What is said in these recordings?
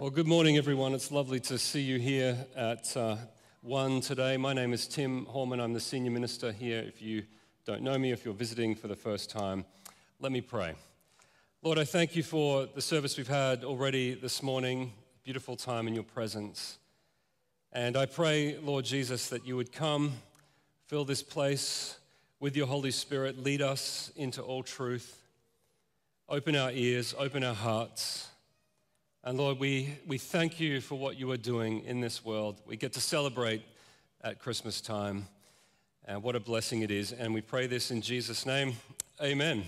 Well, good morning, everyone. It's lovely to see you here at uh, One today. My name is Tim Horman. I'm the senior minister here. If you don't know me, if you're visiting for the first time, let me pray. Lord, I thank you for the service we've had already this morning. Beautiful time in your presence. And I pray, Lord Jesus, that you would come, fill this place with your Holy Spirit, lead us into all truth, open our ears, open our hearts and Lord, we, we thank you for what you are doing in this world. We get to celebrate at Christmas time. And what a blessing it is. And we pray this in Jesus' name. Amen.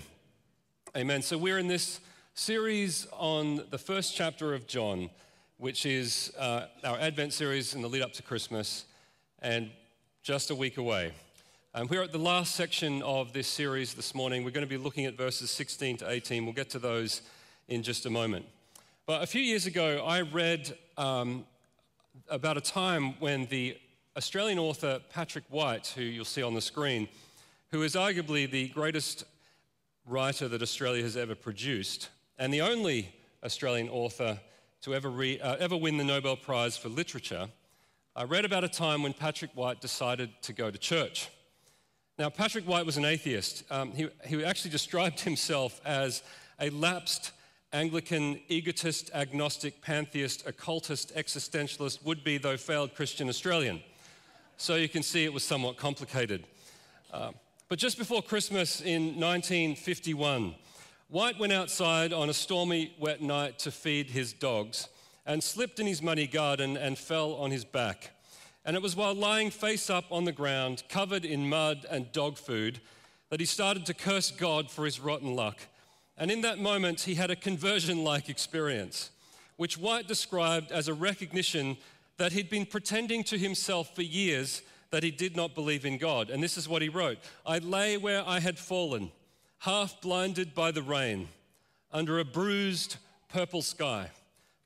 Amen. So we're in this series on the first chapter of John, which is uh, our Advent series in the lead up to Christmas, and just a week away. And we're at the last section of this series this morning. We're going to be looking at verses 16 to 18. We'll get to those in just a moment. But a few years ago, I read um, about a time when the Australian author Patrick White, who you'll see on the screen, who is arguably the greatest writer that Australia has ever produced, and the only Australian author to ever, re, uh, ever win the Nobel Prize for Literature, I read about a time when Patrick White decided to go to church. Now, Patrick White was an atheist. Um, he, he actually described himself as a lapsed Anglican, egotist, agnostic, pantheist, occultist, existentialist, would be, though failed Christian Australian. So you can see it was somewhat complicated. Uh, but just before Christmas in 1951, White went outside on a stormy, wet night to feed his dogs and slipped in his muddy garden and fell on his back. And it was while lying face up on the ground, covered in mud and dog food, that he started to curse God for his rotten luck and in that moment, he had a conversion like experience, which White described as a recognition that he'd been pretending to himself for years that he did not believe in God. And this is what he wrote I lay where I had fallen, half blinded by the rain, under a bruised purple sky,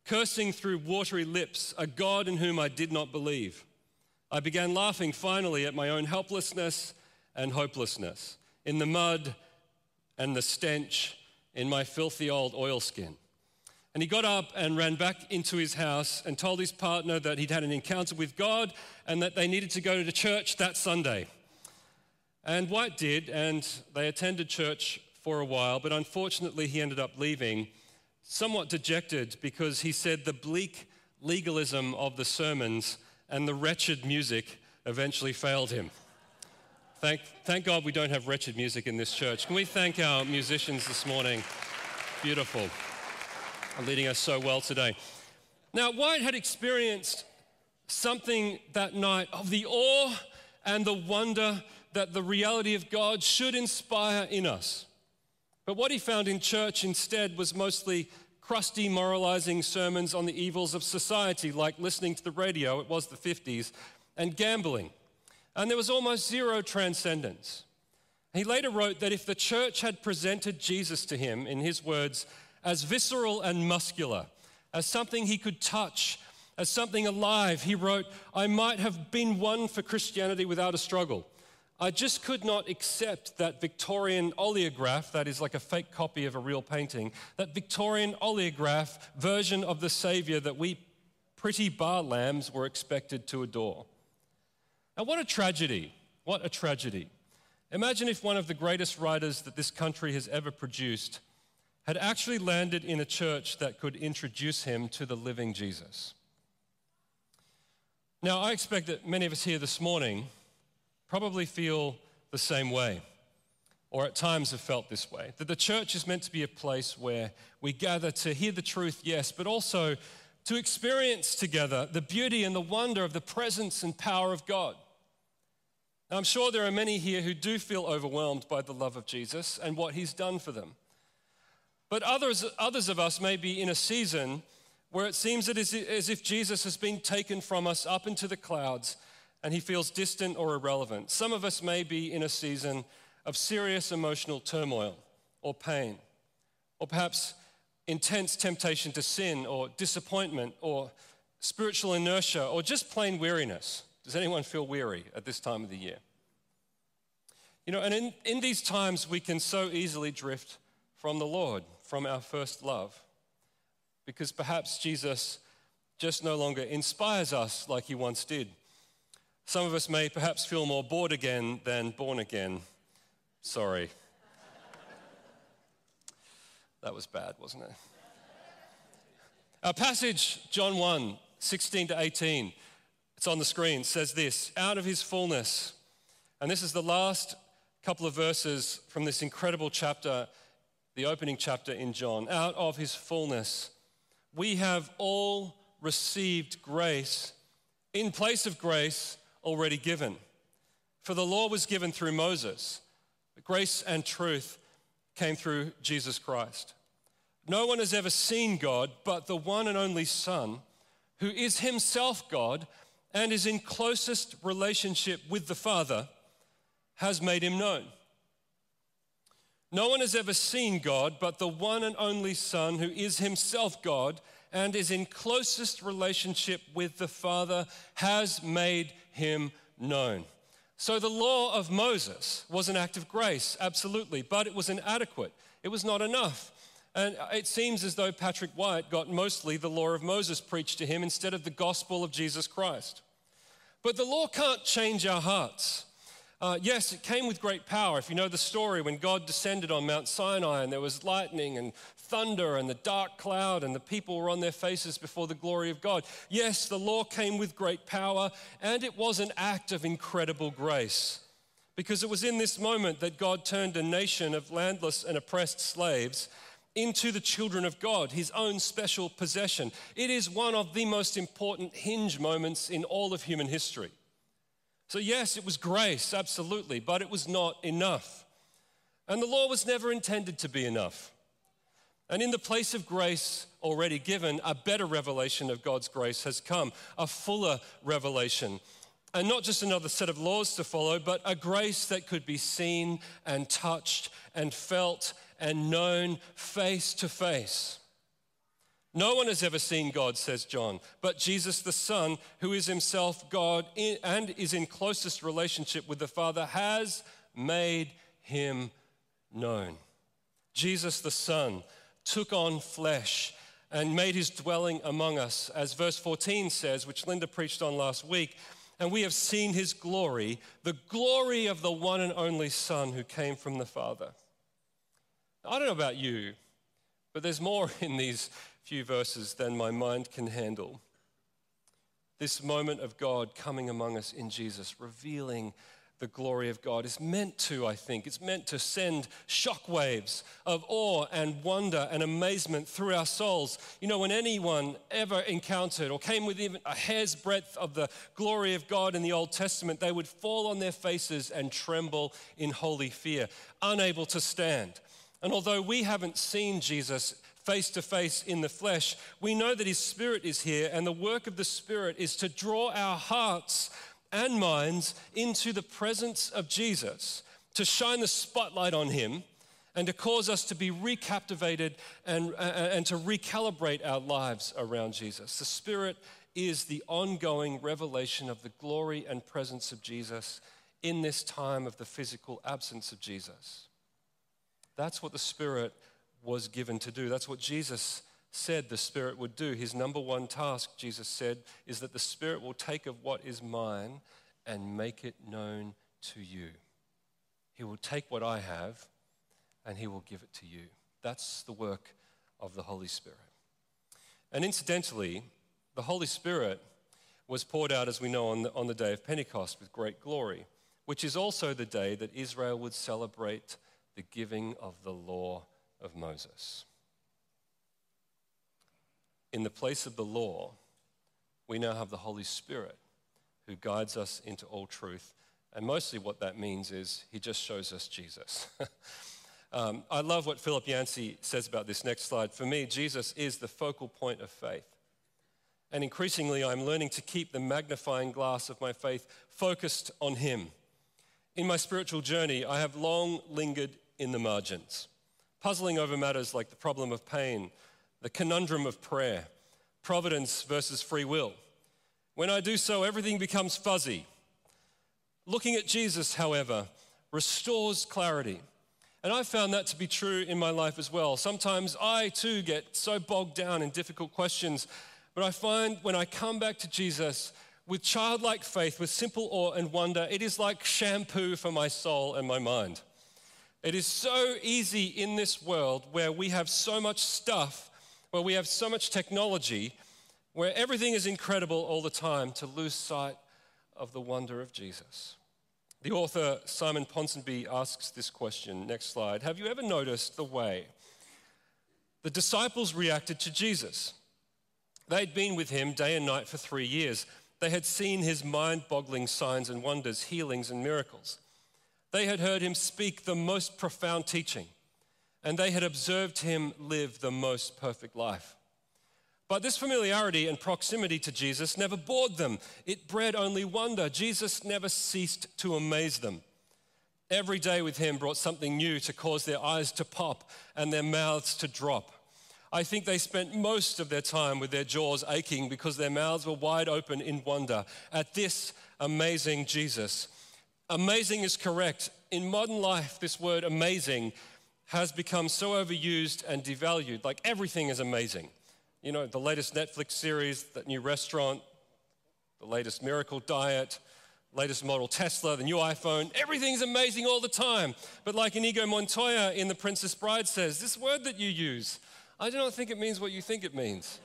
cursing through watery lips a God in whom I did not believe. I began laughing finally at my own helplessness and hopelessness, in the mud and the stench in my filthy old oilskin. And he got up and ran back into his house and told his partner that he'd had an encounter with God and that they needed to go to church that Sunday. And White did, and they attended church for a while, but unfortunately, he ended up leaving somewhat dejected because he said the bleak legalism of the sermons and the wretched music eventually failed him. Thank, thank God we don't have wretched music in this church. Can we thank our musicians this morning? Beautiful. Leading us so well today. Now, White had experienced something that night of the awe and the wonder that the reality of God should inspire in us. But what he found in church instead was mostly crusty, moralizing sermons on the evils of society, like listening to the radio, it was the 50s, and gambling and there was almost zero transcendence. He later wrote that if the church had presented Jesus to him, in his words, as visceral and muscular, as something he could touch, as something alive, he wrote, I might have been won for Christianity without a struggle. I just could not accept that Victorian oleograph, that is like a fake copy of a real painting, that Victorian oleograph version of the Savior that we pretty bar lambs were expected to adore. And what a tragedy. What a tragedy. Imagine if one of the greatest writers that this country has ever produced had actually landed in a church that could introduce him to the living Jesus. Now, I expect that many of us here this morning probably feel the same way, or at times have felt this way. That the church is meant to be a place where we gather to hear the truth, yes, but also to experience together the beauty and the wonder of the presence and power of God. Now, I'm sure there are many here who do feel overwhelmed by the love of Jesus and what he's done for them. But others, others of us may be in a season where it seems it is as if Jesus has been taken from us up into the clouds and he feels distant or irrelevant. Some of us may be in a season of serious emotional turmoil or pain, or perhaps intense temptation to sin or disappointment or spiritual inertia or just plain weariness. Does anyone feel weary at this time of the year? You know, and in, in these times, we can so easily drift from the Lord, from our first love, because perhaps Jesus just no longer inspires us like he once did. Some of us may perhaps feel more bored again than born again. Sorry. that was bad, wasn't it? Our passage, John 1 16 to 18, it's on the screen, says this out of his fullness. And this is the last couple of verses from this incredible chapter, the opening chapter in John. Out of his fullness, we have all received grace in place of grace already given. For the law was given through Moses, but grace and truth came through Jesus Christ. No one has ever seen God but the one and only Son, who is himself God and is in closest relationship with the Father, has made him known. No one has ever seen God but the one and only Son, who is himself God and is in closest relationship with the Father, has made him known. So the law of Moses was an act of grace, absolutely, but it was inadequate. It was not enough. And it seems as though Patrick White got mostly the law of Moses preached to him instead of the gospel of Jesus Christ. But the law can't change our hearts. Uh, yes, it came with great power. If you know the story, when God descended on Mount Sinai and there was lightning and thunder and the dark cloud, and the people were on their faces before the glory of God. Yes, the law came with great power, and it was an act of incredible grace. Because it was in this moment that God turned a nation of landless and oppressed slaves into the children of God, his own special possession. It is one of the most important hinge moments in all of human history. So, yes, it was grace, absolutely, but it was not enough. And the law was never intended to be enough. And in the place of grace already given, a better revelation of God's grace has come, a fuller revelation. And not just another set of laws to follow, but a grace that could be seen and touched and felt and known face to face. No one has ever seen God, says John, but Jesus the Son, who is himself God and is in closest relationship with the Father, has made him known. Jesus the Son took on flesh and made his dwelling among us, as verse 14 says, which Linda preached on last week. And we have seen his glory, the glory of the one and only Son who came from the Father. I don't know about you, but there's more in these few verses than my mind can handle. This moment of God coming among us in Jesus, revealing the glory of God is meant to, I think, it's meant to send shockwaves of awe and wonder and amazement through our souls. You know, when anyone ever encountered or came within even a hair's breadth of the glory of God in the Old Testament, they would fall on their faces and tremble in holy fear, unable to stand. And although we haven't seen Jesus face to face in the flesh, we know that his spirit is here, and the work of the spirit is to draw our hearts and minds into the presence of Jesus, to shine the spotlight on him, and to cause us to be recaptivated and, uh, and to recalibrate our lives around Jesus. The Spirit is the ongoing revelation of the glory and presence of Jesus in this time of the physical absence of Jesus. That's what the Spirit was given to do. That's what Jesus said the Spirit would do. His number one task, Jesus said, is that the Spirit will take of what is mine and make it known to you. He will take what I have and He will give it to you. That's the work of the Holy Spirit. And incidentally, the Holy Spirit was poured out, as we know, on the, on the day of Pentecost with great glory, which is also the day that Israel would celebrate the giving of the law of Moses in the place of the law, we now have the Holy Spirit who guides us into all truth. And mostly what that means is he just shows us Jesus. um, I love what Philip Yancey says about this next slide. For me, Jesus is the focal point of faith. And increasingly, I'm learning to keep the magnifying glass of my faith focused on him. In my spiritual journey, I have long lingered in the margins, puzzling over matters like the problem of pain the conundrum of prayer, providence versus free will. When I do so, everything becomes fuzzy. Looking at Jesus, however, restores clarity. And I found that to be true in my life as well. Sometimes I too get so bogged down in difficult questions, But I find when I come back to Jesus with childlike faith, with simple awe and wonder, it is like shampoo for my soul and my mind. It is so easy in this world where we have so much stuff, where we have so much technology, where everything is incredible all the time, to lose sight of the wonder of Jesus. The author Simon Ponsonby asks this question. Next slide. Have you ever noticed the way the disciples reacted to Jesus? They'd been with him day and night for three years. They had seen his mind boggling signs and wonders, healings and miracles. They had heard him speak the most profound teaching, and they had observed him live the most perfect life. But this familiarity and proximity to Jesus never bored them. It bred only wonder. Jesus never ceased to amaze them. Every day with him brought something new to cause their eyes to pop and their mouths to drop. I think they spent most of their time with their jaws aching because their mouths were wide open in wonder at this amazing Jesus Amazing is correct. In modern life, this word amazing has become so overused and devalued. Like everything is amazing. You know, the latest Netflix series, that new restaurant, the latest miracle diet, latest model Tesla, the new iPhone, everything's amazing all the time. But like Inigo Montoya in The Princess Bride says, this word that you use, I do not think it means what you think it means.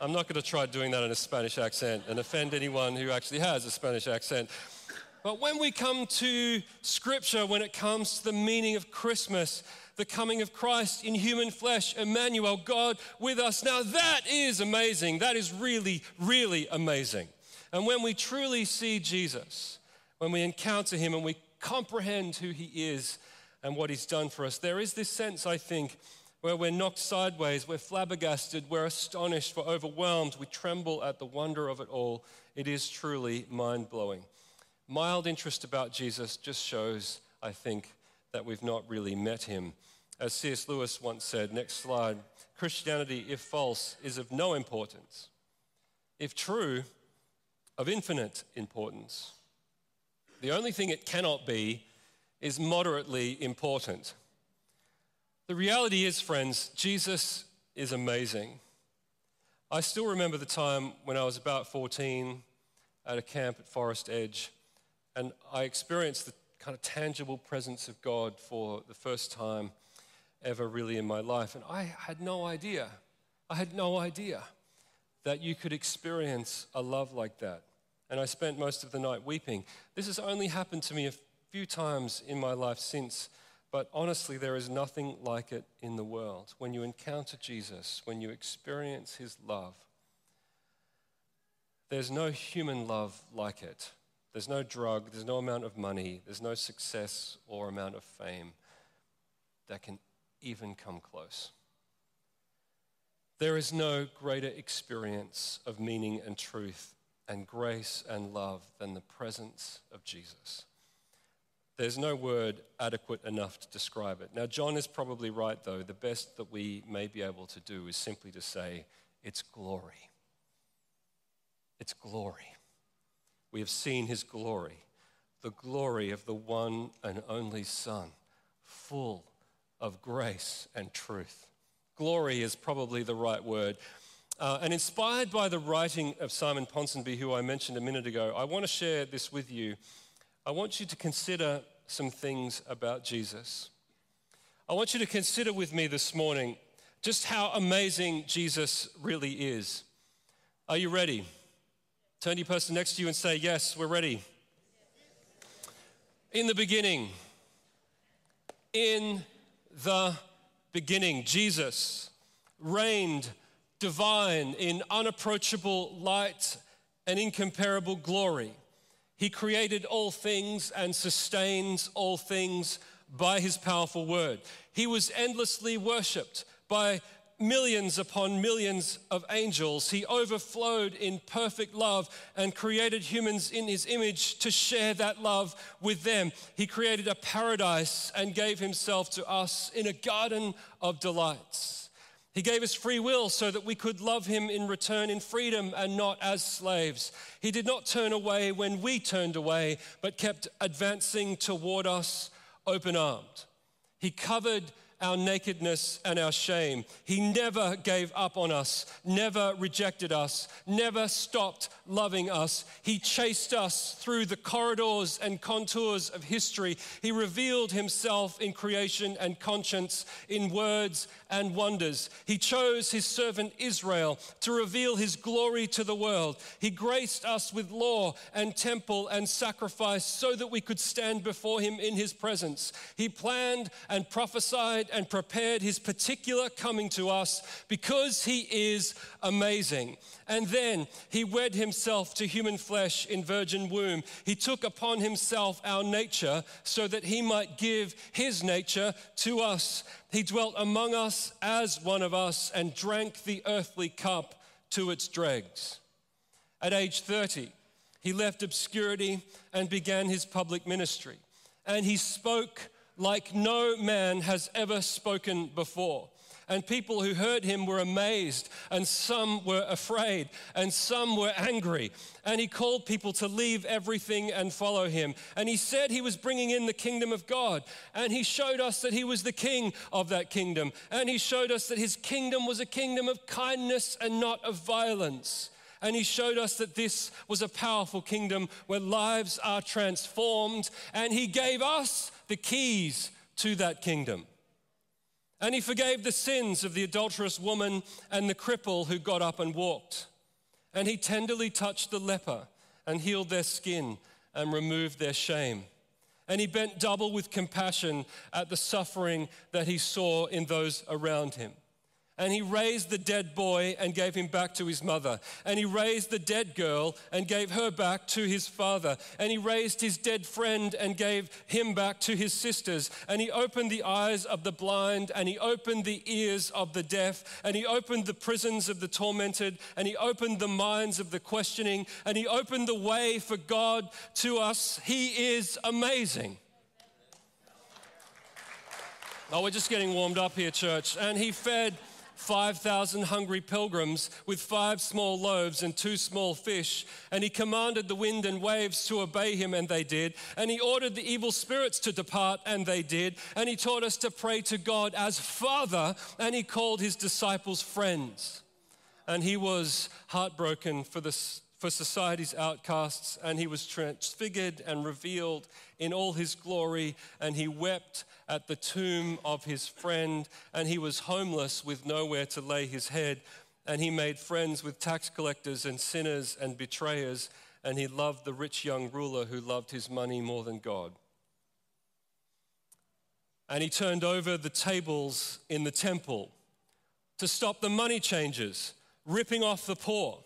I'm not going to try doing that in a Spanish accent and offend anyone who actually has a Spanish accent. But when we come to Scripture, when it comes to the meaning of Christmas, the coming of Christ in human flesh, Emmanuel, God with us, now that is amazing. That is really, really amazing. And when we truly see Jesus, when we encounter him and we comprehend who he is and what he's done for us, there is this sense, I think, where we're knocked sideways, we're flabbergasted, we're astonished, we're overwhelmed, we tremble at the wonder of it all. It is truly mind blowing mild interest about Jesus just shows, I think, that we've not really met him. As C.S. Lewis once said, next slide Christianity, if false, is of no importance. If true, of infinite importance. The only thing it cannot be is moderately important. The reality is, friends, Jesus is amazing. I still remember the time when I was about 14 at a camp at Forest Edge. And I experienced the kind of tangible presence of God for the first time ever, really, in my life. And I had no idea, I had no idea that you could experience a love like that. And I spent most of the night weeping. This has only happened to me a few times in my life since, but honestly, there is nothing like it in the world. When you encounter Jesus, when you experience his love, there's no human love like it. There's no drug, there's no amount of money, there's no success or amount of fame that can even come close. There is no greater experience of meaning and truth and grace and love than the presence of Jesus. There's no word adequate enough to describe it. Now, John is probably right, though. The best that we may be able to do is simply to say, It's glory. It's glory we have seen his glory, the glory of the one and only Son, full of grace and truth. Glory is probably the right word. Uh, and inspired by the writing of Simon Ponsonby, who I mentioned a minute ago, I want to share this with you. I want you to consider some things about Jesus. I want you to consider with me this morning just how amazing Jesus really is. Are you ready? Turn to your person next to you and say, Yes, we're ready. In the beginning, in the beginning, Jesus reigned divine in unapproachable light and incomparable glory. He created all things and sustains all things by his powerful word. He was endlessly worshiped by millions upon millions of angels. He overflowed in perfect love and created humans in his image to share that love with them. He created a paradise and gave himself to us in a garden of delights. He gave us free will so that we could love him in return in freedom and not as slaves. He did not turn away when we turned away, but kept advancing toward us open armed. He covered our nakedness and our shame. He never gave up on us, never rejected us, never stopped loving us. He chased us through the corridors and contours of history. He revealed himself in creation and conscience, in words and wonders. He chose his servant Israel to reveal his glory to the world. He graced us with law and temple and sacrifice so that we could stand before him in his presence. He planned and prophesied and prepared his particular coming to us because he is amazing. And then he wed himself to human flesh in virgin womb. He took upon himself our nature so that he might give his nature to us. He dwelt among us as one of us and drank the earthly cup to its dregs. At age 30, he left obscurity and began his public ministry. And he spoke like no man has ever spoken before. And people who heard him were amazed, and some were afraid, and some were angry. And he called people to leave everything and follow him. And he said he was bringing in the kingdom of God. And he showed us that he was the king of that kingdom. And he showed us that his kingdom was a kingdom of kindness and not of violence. And he showed us that this was a powerful kingdom where lives are transformed. And he gave us the keys to that kingdom. And he forgave the sins of the adulterous woman and the cripple who got up and walked. And he tenderly touched the leper and healed their skin and removed their shame. And he bent double with compassion at the suffering that he saw in those around him. And he raised the dead boy and gave him back to his mother. And he raised the dead girl and gave her back to his father. And he raised his dead friend and gave him back to his sisters. And he opened the eyes of the blind and he opened the ears of the deaf. And he opened the prisons of the tormented. And he opened the minds of the questioning. And he opened the way for God to us. He is amazing. Oh, we're just getting warmed up here, church. And he fed 5,000 hungry pilgrims with five small loaves and two small fish. And he commanded the wind and waves to obey him, and they did. And he ordered the evil spirits to depart, and they did. And he taught us to pray to God as Father, and he called his disciples friends. And he was heartbroken for the for society's outcasts, and he was transfigured and revealed in all his glory, and he wept at the tomb of his friend, and he was homeless with nowhere to lay his head, and he made friends with tax collectors and sinners and betrayers, and he loved the rich young ruler who loved his money more than God. And he turned over the tables in the temple to stop the money changers ripping off the poor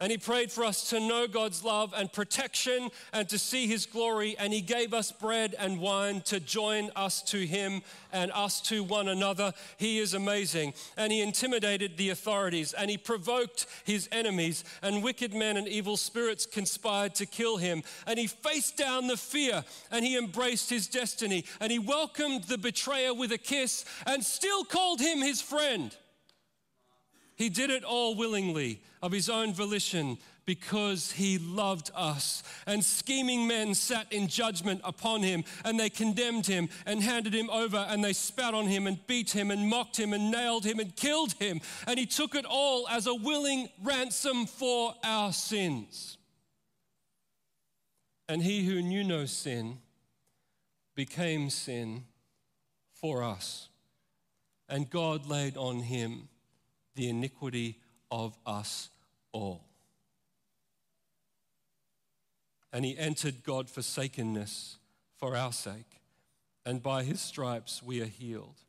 and he prayed for us to know God's love and protection and to see his glory. And he gave us bread and wine to join us to him and us to one another. He is amazing. And he intimidated the authorities and he provoked his enemies. And wicked men and evil spirits conspired to kill him. And he faced down the fear and he embraced his destiny. And he welcomed the betrayer with a kiss and still called him his friend. He did it all willingly, of his own volition, because he loved us. And scheming men sat in judgment upon him, and they condemned him and handed him over, and they spat on him and beat him and mocked him and nailed him and killed him. And he took it all as a willing ransom for our sins. And he who knew no sin became sin for us. And God laid on him the iniquity of us all. And he entered God forsakenness for our sake, and by his stripes we are healed.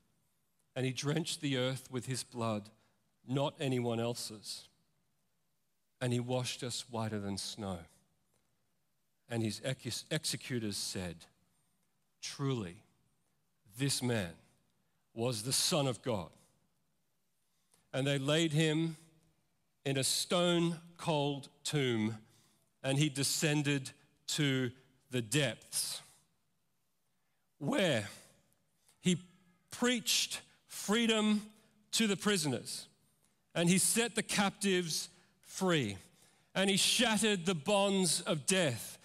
And he drenched the earth with his blood, not anyone else's. And he washed us whiter than snow. And his executors said, Truly, this man was the Son of God and they laid him in a stone cold tomb, and he descended to the depths, where he preached freedom to the prisoners, and he set the captives free, and he shattered the bonds of death.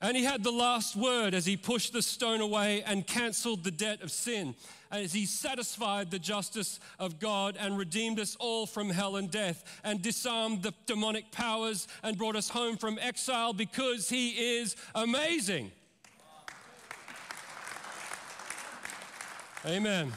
And he had the last word as he pushed the stone away and canceled the debt of sin. As he satisfied the justice of God and redeemed us all from hell and death and disarmed the demonic powers and brought us home from exile because he is amazing. Amen.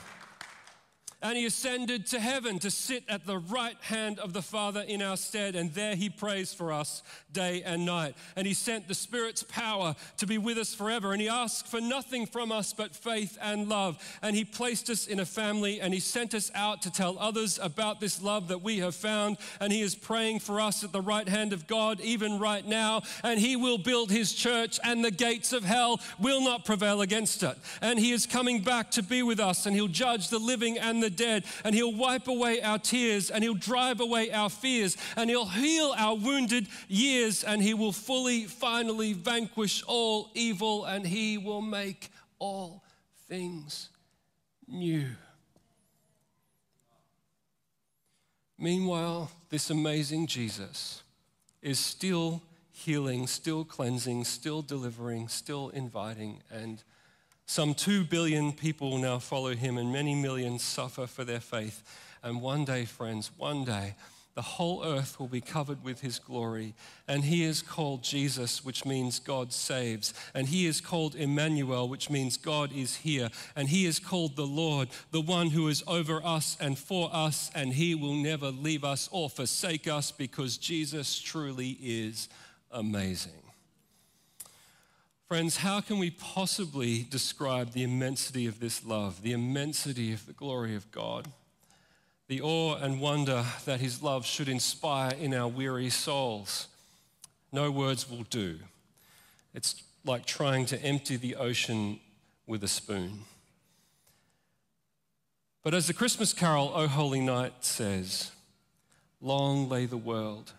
And he ascended to heaven to sit at the right hand of the Father in our stead. And there he prays for us day and night. And he sent the Spirit's power to be with us forever. And he asked for nothing from us but faith and love. And he placed us in a family and he sent us out to tell others about this love that we have found. And he is praying for us at the right hand of God, even right now. And he will build his church, and the gates of hell will not prevail against it. And he is coming back to be with us, and he'll judge the living and the dead, and He'll wipe away our tears, and He'll drive away our fears, and He'll heal our wounded years, and He will fully, finally vanquish all evil, and He will make all things new. Meanwhile, this amazing Jesus is still healing, still cleansing, still delivering, still inviting, and some two billion people now follow him, and many millions suffer for their faith. And one day, friends, one day, the whole earth will be covered with his glory. And he is called Jesus, which means God saves. And he is called Emmanuel, which means God is here. And he is called the Lord, the one who is over us and for us. And he will never leave us or forsake us because Jesus truly is amazing. Friends, how can we possibly describe the immensity of this love, the immensity of the glory of God, the awe and wonder that His love should inspire in our weary souls? No words will do. It's like trying to empty the ocean with a spoon. But as the Christmas carol, O Holy Night, says, long lay the world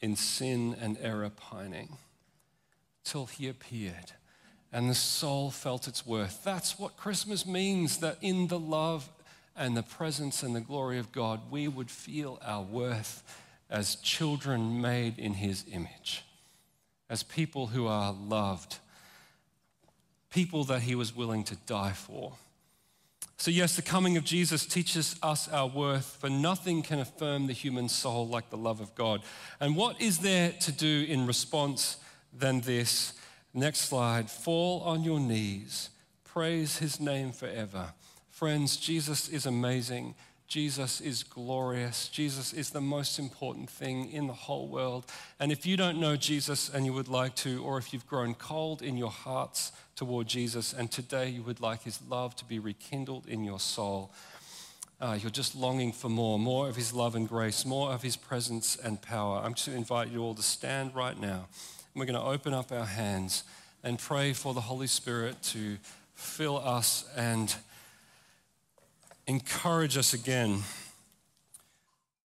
in sin and error pining till he appeared and the soul felt its worth. That's what Christmas means that in the love and the presence and the glory of God, we would feel our worth as children made in his image, as people who are loved, people that he was willing to die for. So, yes, the coming of Jesus teaches us our worth, for nothing can affirm the human soul like the love of God. And what is there to do in response than this. Next slide. Fall on your knees. Praise his name forever. Friends, Jesus is amazing. Jesus is glorious. Jesus is the most important thing in the whole world. And if you don't know Jesus and you would like to, or if you've grown cold in your hearts toward Jesus and today you would like his love to be rekindled in your soul, uh, you're just longing for more, more of his love and grace, more of his presence and power. I'm just to invite you all to stand right now. We're going to open up our hands and pray for the Holy Spirit to fill us and encourage us again